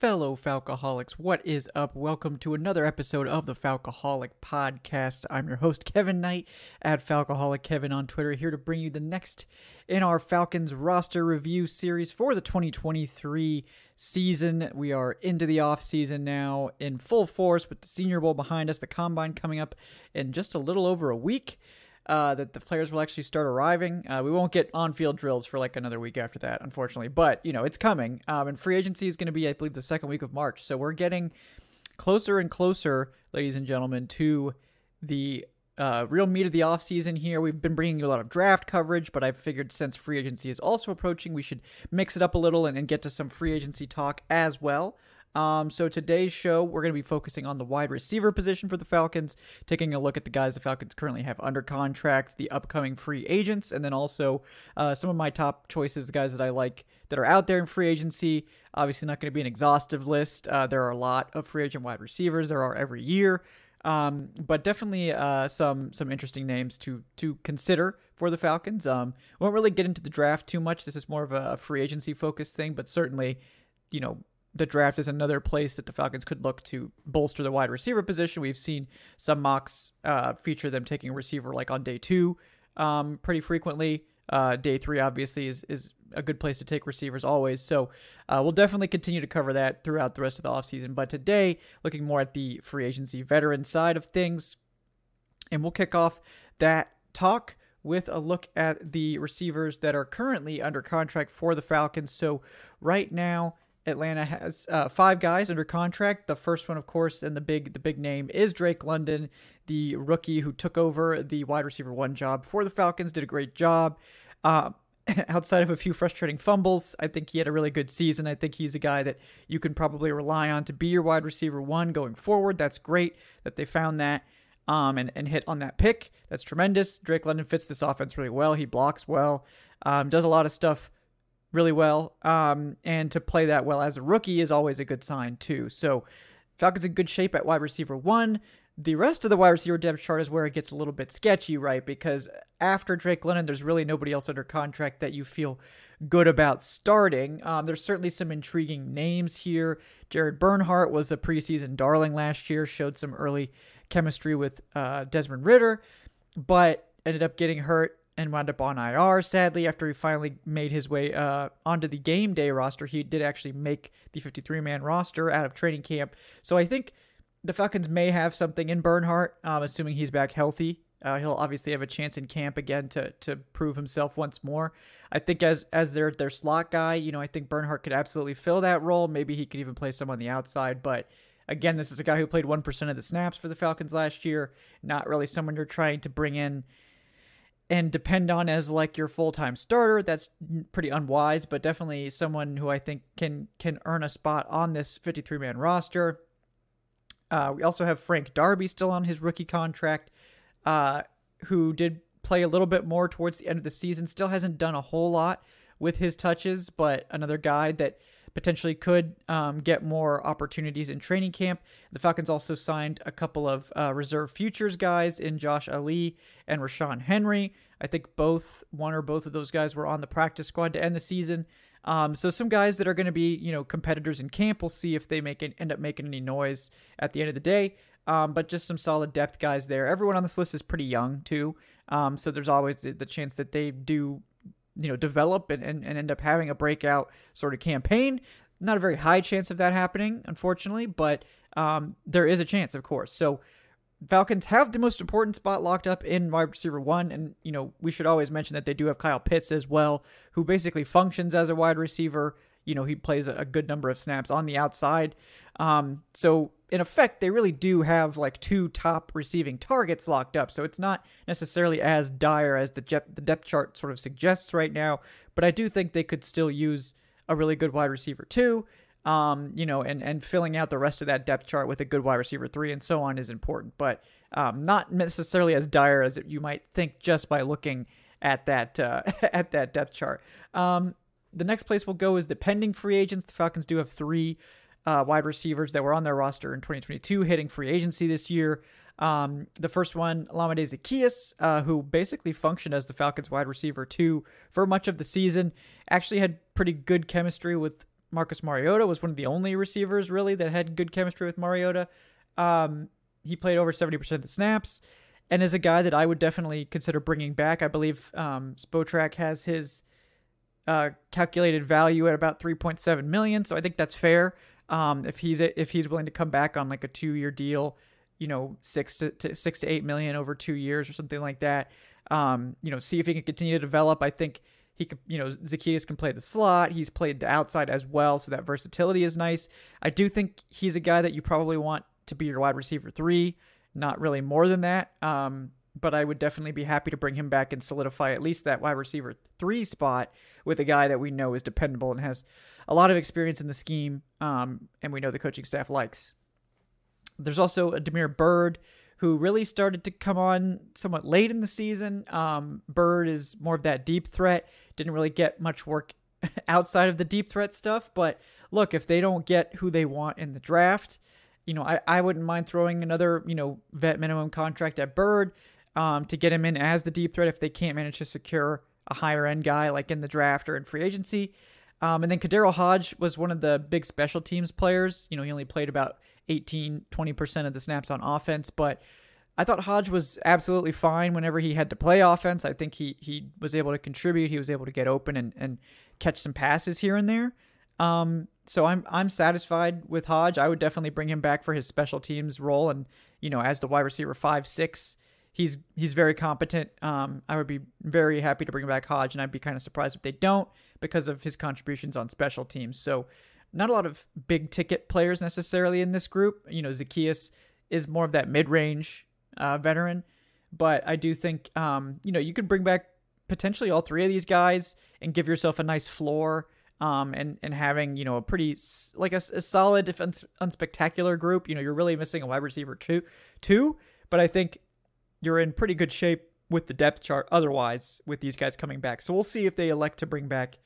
Fellow Falcoholics, what is up? Welcome to another episode of the Falcoholic Podcast. I'm your host, Kevin Knight, at Falcoholic Kevin on Twitter, here to bring you the next in our Falcons roster review series for the 2023 season. We are into the off season now in full force with the Senior Bowl behind us, the Combine coming up in just a little over a week uh, that the players will actually start arriving. Uh, we won't get on-field drills for like another week after that, unfortunately. But you know, it's coming. Um, and free agency is going to be, I believe, the second week of March. So we're getting closer and closer, ladies and gentlemen, to the uh, real meat of the offseason here. We've been bringing you a lot of draft coverage, but I figured since free agency is also approaching, we should mix it up a little and, and get to some free agency talk as well. Um, so today's show, we're going to be focusing on the wide receiver position for the Falcons, taking a look at the guys the Falcons currently have under contract, the upcoming free agents, and then also uh, some of my top choices, the guys that I like that are out there in free agency. Obviously, not going to be an exhaustive list. Uh, there are a lot of free agent wide receivers. There are every year. Um, but definitely uh, some some interesting names to to consider for the Falcons. Um, won't really get into the draft too much. This is more of a free agency focused thing, but certainly, you know, the draft is another place that the Falcons could look to bolster the wide receiver position. We've seen some mocks uh, feature them taking a receiver like on day two um, pretty frequently. Uh, day three obviously is is a good place to take receivers always. So uh, we'll definitely continue to cover that throughout the rest of the offseason. But today, looking more at the free agency veteran side of things, and we'll kick off that talk with a look at the receivers that are currently under contract for the Falcons. So right now, Atlanta has uh, five guys under contract. The first one, of course, and the big the big name is Drake London, the rookie who took over the wide receiver one job for the Falcons. Did a great job. Uh, outside of a few frustrating fumbles, I think he had a really good season. I think he's a guy that you can probably rely on to be your wide receiver one going forward. That's great that they found that um, and, and hit on that pick. That's tremendous. Drake London fits this offense really well. He blocks well, um, does a lot of stuff really well. Um, and to play that well as a rookie is always a good sign, too. So Falcons in good shape at wide receiver one. The rest of the wide receiver depth chart is where it gets a little bit sketchy, right? Because after Drake London, there's really nobody else under contract that you feel good about starting. Um, there's certainly some intriguing names here. Jared Bernhardt was a preseason darling last year, showed some early chemistry with uh, Desmond Ridder, but ended up getting hurt and wound up on IR. Sadly, after he finally made his way uh, onto the game day roster, he did actually make the 53 man roster out of training camp. So I think the Falcons may have something in Bernhardt, um, assuming he's back healthy. Uh, he'll obviously have a chance in camp again to to prove himself once more. I think as as their their slot guy, you know, I think Bernhardt could absolutely fill that role. Maybe he could even play some on the outside, but again, this is a guy who played 1% of the snaps for the Falcons last year. Not really someone you're trying to bring in and depend on as like your full-time starter that's pretty unwise but definitely someone who i think can can earn a spot on this 53 man roster uh, we also have frank darby still on his rookie contract uh, who did play a little bit more towards the end of the season still hasn't done a whole lot with his touches but another guy that potentially could um, get more opportunities in training camp. The Falcons also signed a couple of uh, reserve futures guys in Josh Ali and Ra'Shaun Henry. I think both one or both of those guys were on the practice squad to end the season. Um, so some guys that are going to be you know competitors in camp. We'll see if they make it, end up making any noise at the end of the day. Um, but just some solid depth guys there. Everyone on this list is pretty young too. Um, so there's always the, the chance that they do you know develop and, and, and end up having a breakout sort of campaign. Not a very high chance of that happening, unfortunately, but um, there is a chance, of course. So Falcons have the most important spot locked up in wide receiver one, and you know we should always mention that they do have Kyle Pitts as well, who basically functions as a wide receiver. You know he plays a good number of snaps on the outside, um, so in effect they really do have like two top receiving targets locked up. So it's not necessarily as dire as the je- the depth chart sort of suggests right now, but I do think they could still use a really good wide receiver too um, you know, and and filling out the rest of that depth chart with a good wide receiver three and so on is important, but um, not necessarily as dire as you might think just by looking at that uh, at that depth chart. Um, the next place we'll go is the pending free agents. The Falcons do have three uh, wide receivers that were on their roster in 2022 hitting free agency this year. Um, the first one, Olamide Zaccheaus, uh, who basically functioned as the Falcons wide receiver two for much of the season, actually had pretty good chemistry with Marcus Mariota was one of the only receivers really that had good chemistry with Mariota. Um, he played over 70% of the snaps and is a guy that I would definitely consider bringing back. I believe um, Spotrac has his uh, calculated value at about 3.7 million, so I think that's fair. Um, if he's if he's willing to come back on like a two year deal, you know, six to, to, six to eight million over two years or something like that. Um, you know, see if he can continue to develop. I think he could, you know, Zaccheaus can play the slot. He's played the outside as well, so that versatility is nice. I do think he's a guy that you probably want to be your wide receiver three, not really more than that. Um, but I would definitely be happy to bring him back and solidify at least that wide receiver three spot with a guy that we know is dependable and has a lot of experience in the scheme, um, and we know the coaching staff likes. There's also a Damiere Byrd who really started to come on somewhat late in the season. Um, Byrd is more of that deep threat. Didn't really get much work outside of the deep threat stuff. But look, if they don't get who they want in the draft, you know, I, I wouldn't mind throwing another, you know, vet minimum contract at Byrd um, to get him in as the deep threat if they can't manage to secure a higher end guy like in the draft or in free agency. Um, and then KhaDarel Hodge was one of the big special teams players. You know, he only played about 18, 20% of the snaps on offense. But I thought Hodge was absolutely fine whenever he had to play offense. I think he he was able to contribute. He was able to get open and, and catch some passes here and there. Um, so I'm I'm satisfied with Hodge. I would definitely bring him back for his special teams role, and you know, as the wide receiver five six, he's he's very competent. Um, I would be very happy to bring back Hodge, and I'd be kind of surprised if they don't because of his contributions on special teams. So not a lot of big ticket players necessarily in this group. You know, Zaccheaus is more of that mid range uh, veteran, but I do think um, you know you could bring back potentially all three of these guys and give yourself a nice floor. Um, and and having you know a pretty like a, a solid if unspectacular group. You know you're really missing a wide receiver too, too. But I think you're in pretty good shape with the depth chart otherwise with these guys coming back. So we'll see if they elect to bring back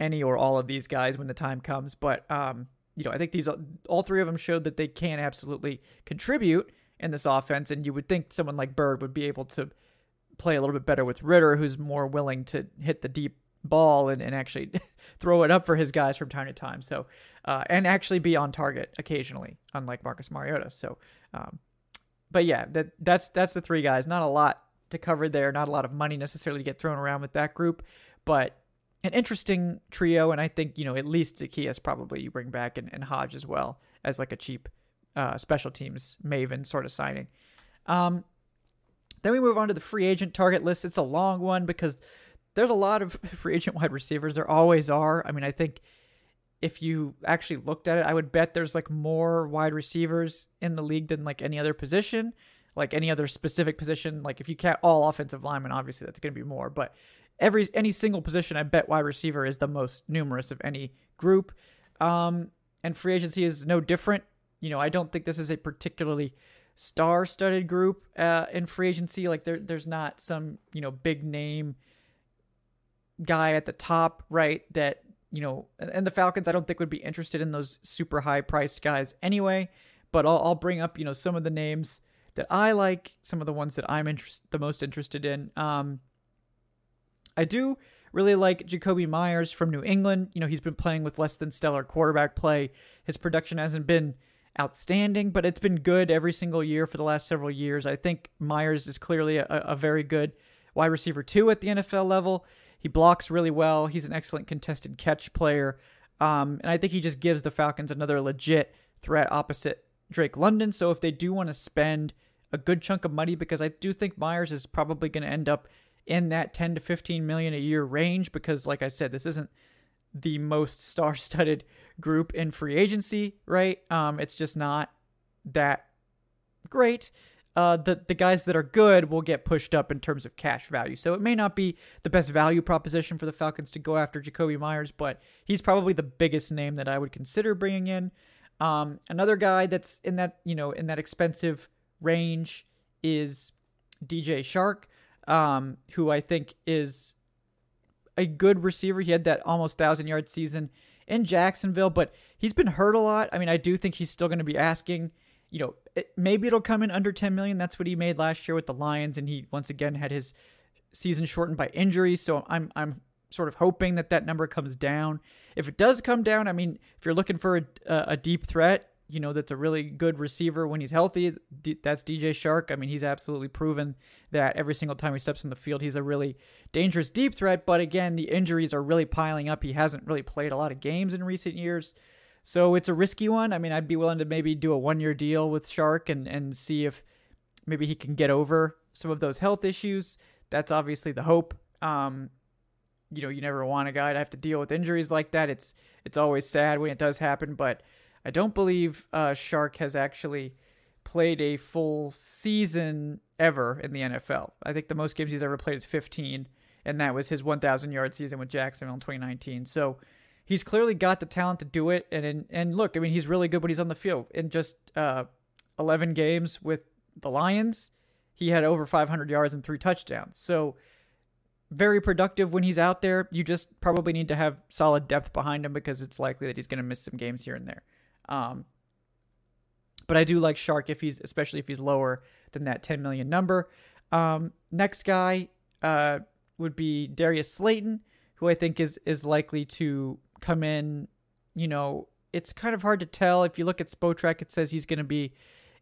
any or all of these guys when the time comes. But um, you know, I think these all three of them showed that they can absolutely contribute in this offense, and you would think someone like Byrd would be able to play a little bit better with Ridder, who's more willing to hit the deep ball and, and actually throw it up for his guys from time to time. So, uh, and actually be on target occasionally, unlike Marcus Mariota. So, um, but yeah, that that's that's the three guys. Not a lot to cover there. Not a lot of money necessarily to get thrown around with that group, but an interesting trio, and I think you know at least Zaccheaus probably you bring back and, and Hodge as well as like a cheap uh, special teams maven sort of signing. Um, then we move on to the free agent target list. It's a long one because there's a lot of free agent wide receivers. There always are. I mean, I think if you actually looked at it, I would bet there's like more wide receivers in the league than like any other position, like any other specific position. Like if you count all offensive linemen, obviously that's going to be more. But every any single position, I bet wide receiver is the most numerous of any group. Um, and free agency is no different. You know, I don't think this is a particularly star-studded group uh, in free agency. Like there, there's not some you know big name guy at the top, right? That you know, and the Falcons, I don't think would be interested in those super high-priced guys anyway. But I'll, I'll bring up you know some of the names that I like, some of the ones that I'm interest, the most interested in. Um, I do really like Jakobi Meyers from New England. You know, he's been playing with less than stellar quarterback play. His production hasn't been outstanding, but it's been good every single year for the last several years. I think Meyers is clearly a, a very good wide receiver too at the NFL level. He blocks really well. He's an excellent contested catch player. Um, and I think he just gives the Falcons another legit threat opposite Drake London. So if they do want to spend a good chunk of money because I do think Meyers is probably going to end up in that 10 to 15 million a year range because like I said this isn't the most star-studded group in free agency, right? Um it's just not that great. Uh, the the guys that are good will get pushed up in terms of cash value. So it may not be the best value proposition for the Falcons to go after Jakobi Meyers, but he's probably the biggest name that I would consider bringing in. Um, another guy that's in that you know in that expensive range is DJ Chark, um, who I think is a good receiver. He had that almost thousand yard season in Jacksonville, but he's been hurt a lot. I mean, I do think he's still going to be asking. You know, it, maybe it'll come in under 10 million. That's what he made last year with the Lions, and he once again had his season shortened by injury. So I'm I'm sort of hoping that that number comes down. If it does come down, I mean, if you're looking for a, a deep threat, you know, that's a really good receiver when he's healthy, that's DJ Chark. I mean, he's absolutely proven that every single time he steps in the field, he's a really dangerous deep threat. But again, the injuries are really piling up. He hasn't really played a lot of games in recent years. So it's a risky one. I mean, I'd be willing to maybe do a one year deal with Shark and, and see if maybe he can get over some of those health issues. That's obviously the hope. Um, you know, you never want a guy to have to deal with injuries like that. It's it's always sad when it does happen, but I don't believe uh, Chark has actually played a full season ever in the NFL. I think the most games he's ever played is 15, and that was his 1,000 yard season with Jacksonville in 2019. So he's clearly got the talent to do it. And and, and look, I mean, he's really good when he's on the field. In just uh, 11 games with the Lions, he had over 500 yards and three touchdowns. So very productive when he's out there. You just probably need to have solid depth behind him because it's likely that he's going to miss some games here and there. Um, but I do like Chark if he's, especially if he's lower than that 10 million number. Um, next guy uh, would be Darius Slayton, who I think is is likely to come in. You know, it's kind of hard to tell. If you look at Spotrac, it says he's going to be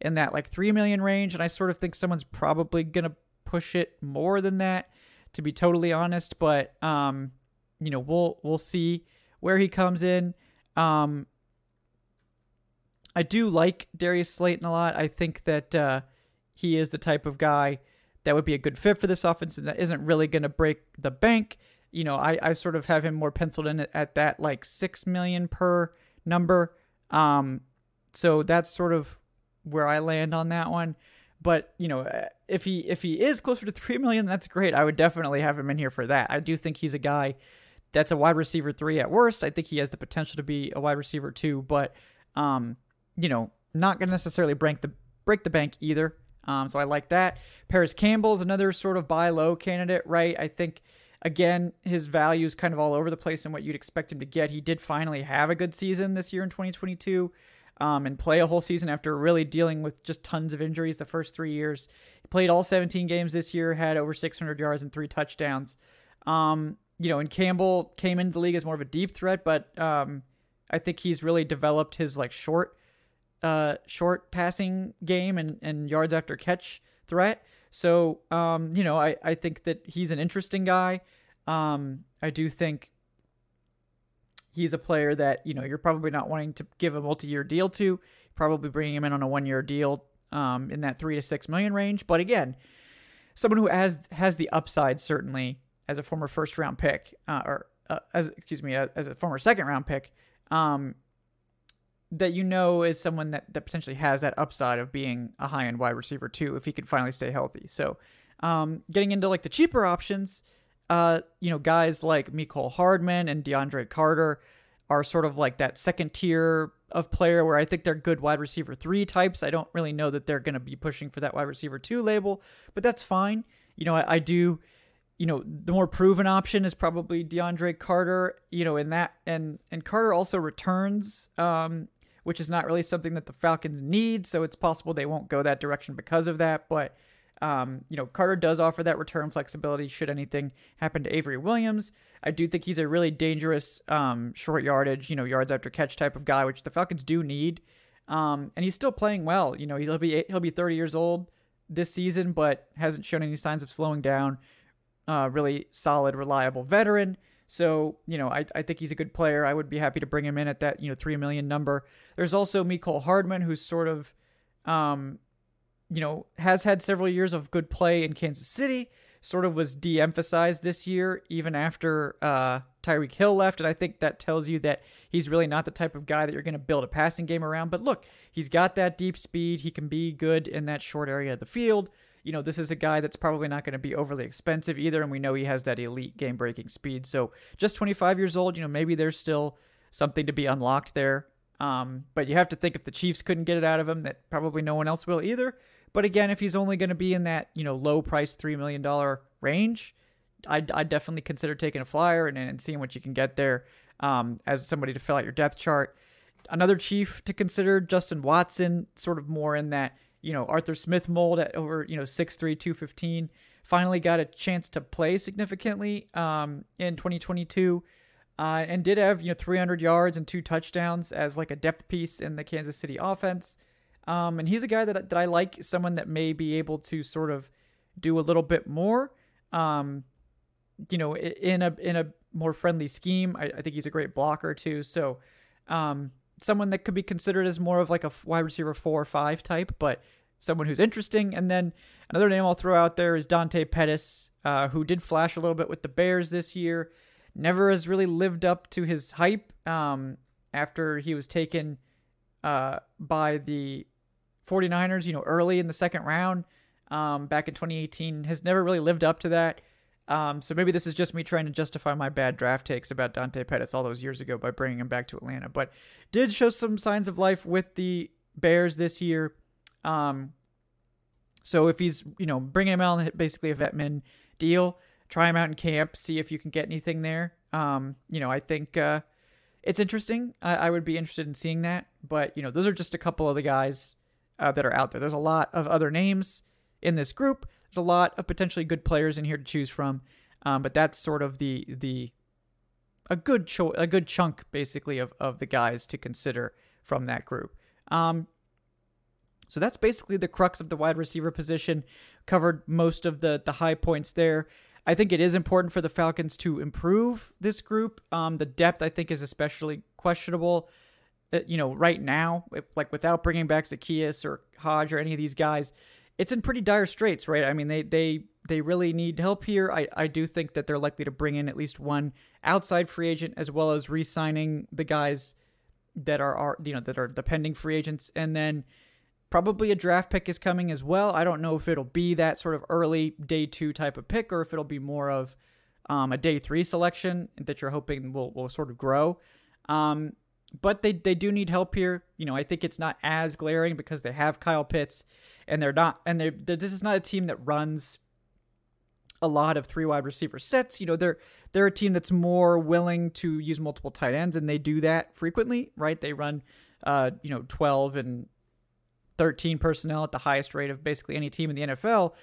in that like three million range, and I sort of think someone's probably going to push it more than that to be totally honest. But um, you know, we'll we'll see where he comes in. Um, I do like Darius Slayton a lot. I think that uh, he is the type of guy that would be a good fit for this offense and that isn't really going to break the bank. You know, I, I sort of have him more penciled in at that like six million per number. Um, so that's sort of where I land on that one. But you know, uh, if he if he is closer to three million, that's great. I would definitely have him in here for that. I do think he's a guy that's a wide receiver three at worst. I think he has the potential to be a wide receiver two, but um, you know, not gonna necessarily break the break the bank either. Um, so I like that. Parris Campbell is another sort of buy low candidate, right? I think again his value is kind of all over the place in what you'd expect him to get. He did finally have a good season this year in 2022 um, and play a whole season after really dealing with just tons of injuries the first three years. He played all 17 games this year, had over 600 yards and three touchdowns. Um, you know, and Campbell came into the league as more of a deep threat, but um, I think he's really developed his like short, uh, short passing game and, and yards after catch threat. So, um, you know, I, I think that he's an interesting guy. Um, I do think he's a player that you know you're probably not wanting to give a multi-year deal to. Probably bringing him in on a one-year deal um, in that three to six million range. But again, someone who has has the upside certainly as a former first-round pick, uh, or uh, as excuse me, uh, as a former second-round pick, um, that you know is someone that that potentially has that upside of being a high-end wide receiver too, if he could finally stay healthy. So, um, getting into like the cheaper options uh, you know, guys like Mecole Hardman and DeAndre Carter are sort of like that second tier of player where I think they're good wide receiver three types. I don't really know that they're going to be pushing for that wide receiver two label, but that's fine. You know, I, I, do, you know, the more proven option is probably DeAndre Carter, you know, in that, and, and Carter also returns, um, which is not really something that the Falcons need. So it's possible they won't go that direction because of that. But, um, you know, Carter does offer that return flexibility should anything happen to Avery Williams. I do think he's a really dangerous um, short yardage, you know, yards after catch type of guy, which the Falcons do need. Um, and he's still playing well. You know, he'll be he'll be 30 years old this season, but hasn't shown any signs of slowing down. Uh, really solid, reliable veteran. So, you know, I, I think he's a good player. I would be happy to bring him in at that, you know, 3 million number. There's also Mecole Hardman, who's sort of, um, you know, has had several years of good play in Kansas City. Sort of was de-emphasized this year, even after uh, Tyreek Hill left, and I think that tells you that he's really not the type of guy that you're going to build a passing game around. But look, he's got that deep speed. He can be good in that short area of the field. You know, this is a guy that's probably not going to be overly expensive either, and we know he has that elite game-breaking speed. So just 25 years old, you know, maybe there's still something to be unlocked there. Um, but you have to think if the Chiefs couldn't get it out of him, that probably no one else will either. But again, if he's only going to be in that you know low price three million dollar range, I'd, I'd definitely consider taking a flyer and, and seeing what you can get there um, as somebody to fill out your depth chart. Another chief to consider, Justin Watson, sort of more in that you know Arthur Smith mold at over you know 6'3", 215. Finally got a chance to play significantly um, in 2022. Uh, and did have you know 300 yards and two touchdowns as like a depth piece in the Kansas City offense. Um, and he's a guy that, that I like, someone that may be able to sort of do a little bit more. Um, you know, in a in a more friendly scheme. I, I think he's a great blocker too. So, um, someone that could be considered as more of like a wide receiver four or five type, but someone who's interesting. And then another name I'll throw out there is Dante Pettis, uh, who did flash a little bit with the Bears this year. Never has really lived up to his hype um, after he was taken uh, by the 49ers, you know, early in the second round um, back in 2018, has never really lived up to that. Um, so maybe this is just me trying to justify my bad draft takes about Dante Pettis all those years ago by bringing him back to Atlanta. But did show some signs of life with the Bears this year. Um, so if he's, you know, bringing him out basically a vetman deal, try him out in camp, see if you can get anything there. Um, you know, I think uh, it's interesting. I, I would be interested in seeing that. But, you know, those are just a couple of the guys uh, that are out there. There's a lot of other names in this group. There's a lot of potentially good players in here to choose from, um, but that's sort of the the a good cho- a good chunk basically of of the guys to consider from that group. Um, so that's basically the crux of the wide receiver position. Covered most of the the high points there. I think it is important for the Falcons to improve this group. Um, the depth I think is especially questionable. Uh, you know, right now, like without bringing back Zaccheaus or Hodge or any of these guys, it's in pretty dire straits, right? I mean, they they they really need help here. I I do think that they're likely to bring in at least one outside free agent as well as re-signing the guys that are, are you know that are the pending free agents, and then probably a draft pick is coming as well. I don't know if it'll be that sort of early day two type of pick or if it'll be more of um, a day three selection that you're hoping will will sort of grow. Um, but they they do need help here. You know, I think it's not as glaring because they have Kyle Pitts, and they're not, and they're this is not a team that runs a lot of three wide receiver sets. You know, they're they're a team that's more willing to use multiple tight ends, and they do that frequently, right? They run, uh, you know, twelve and thirteen personnel at the highest rate of basically any team in the NFL.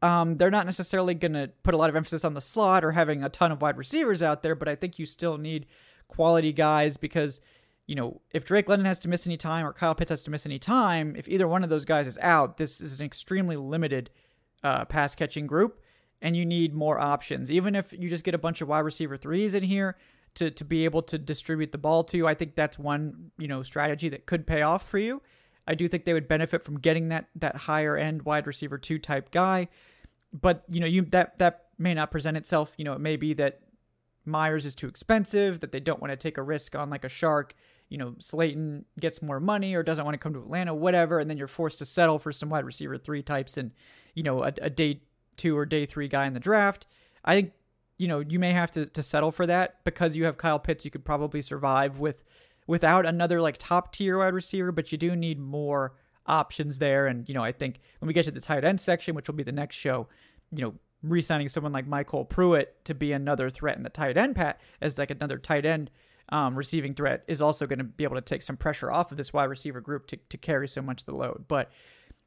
Um, they're not necessarily going to put a lot of emphasis on the slot or having a ton of wide receivers out there, but I think you still need quality guys because you know, if Drake London has to miss any time or Kyle Pitts has to miss any time, if either one of those guys is out, this is an extremely limited uh, pass catching group, and you need more options. Even if you just get a bunch of wide receiver threes in here to to be able to distribute the ball to, I think that's one you know strategy that could pay off for you. I do think they would benefit from getting that that higher end wide receiver two type guy, but you know you that that may not present itself. You know, it may be that Meyers is too expensive, that they don't want to take a risk on like a Chark you know, Slayton gets more money or doesn't want to come to Atlanta, whatever, and then you're forced to settle for some wide receiver three types and, you know, a, a day two or day three guy in the draft. I think, you know, you may have to, to settle for that because you have Kyle Pitts. You could probably survive with without another like top tier wide receiver, but you do need more options there. And, you know, I think when we get to the tight end section, which will be the next show, you know, re-signing someone like MyCole Pruitt to be another threat in the tight end pat as like another tight end um, receiving threat is also going to be able to take some pressure off of this wide receiver group to, to carry so much of the load. But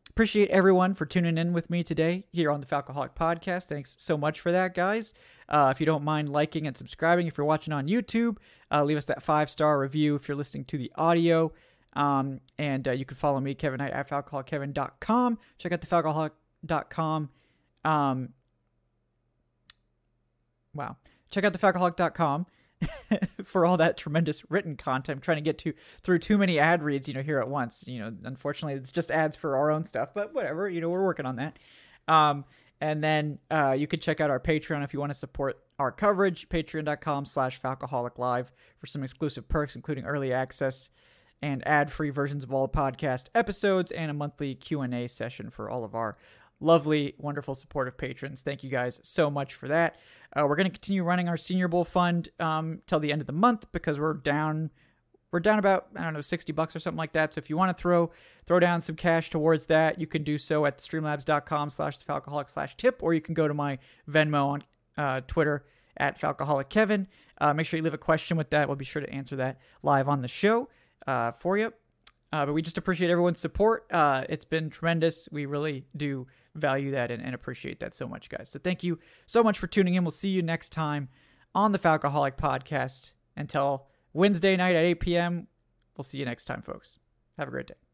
appreciate everyone for tuning in with me today here on the Falcoholic Podcast. Thanks so much for that, guys. Uh, if you don't mind liking and subscribing, if you're watching on YouTube, uh, leave us that five star review if you're listening to the audio. Um, and uh, you can follow me, Kevin Knight, at falcoholicKevin.com. Check out the falcoholic.com. Um, wow. Check out the falcoholic.com for all that tremendous written content. I'm trying to get to through too many ad reads, you know, here at once. You know, unfortunately, it's just ads for our own stuff, but whatever. You know, we're working on that. Um, and then uh, you can check out our Patreon if you want to support our coverage. Patreon.com slash Falcoholic Live for some exclusive perks, including early access and ad-free versions of all the podcast episodes and a monthly Q&A session for all of our lovely, wonderful, supportive patrons. Thank you guys so much for that. Uh, we're going to continue running our Senior Bowl fund um, till the end of the month because we're down we're down about I don't know 60 bucks or something like that. So if you want to throw throw down some cash towards that, you can do so at streamlabs.com slash the falcoholic slash tip, or you can go to my Venmo on uh, Twitter at falcoholic Kevin. Uh, make sure you leave a question with that. We'll be sure to answer that live on the show uh, for you. Uh, but we just appreciate everyone's support. Uh, it's been tremendous. We really do value that and, and appreciate that so much, guys. So thank you so much for tuning in. We'll see you next time on the Falcoholic Podcast. Until Wednesday night at 8 p.m., we'll see you next time, folks. Have a great day.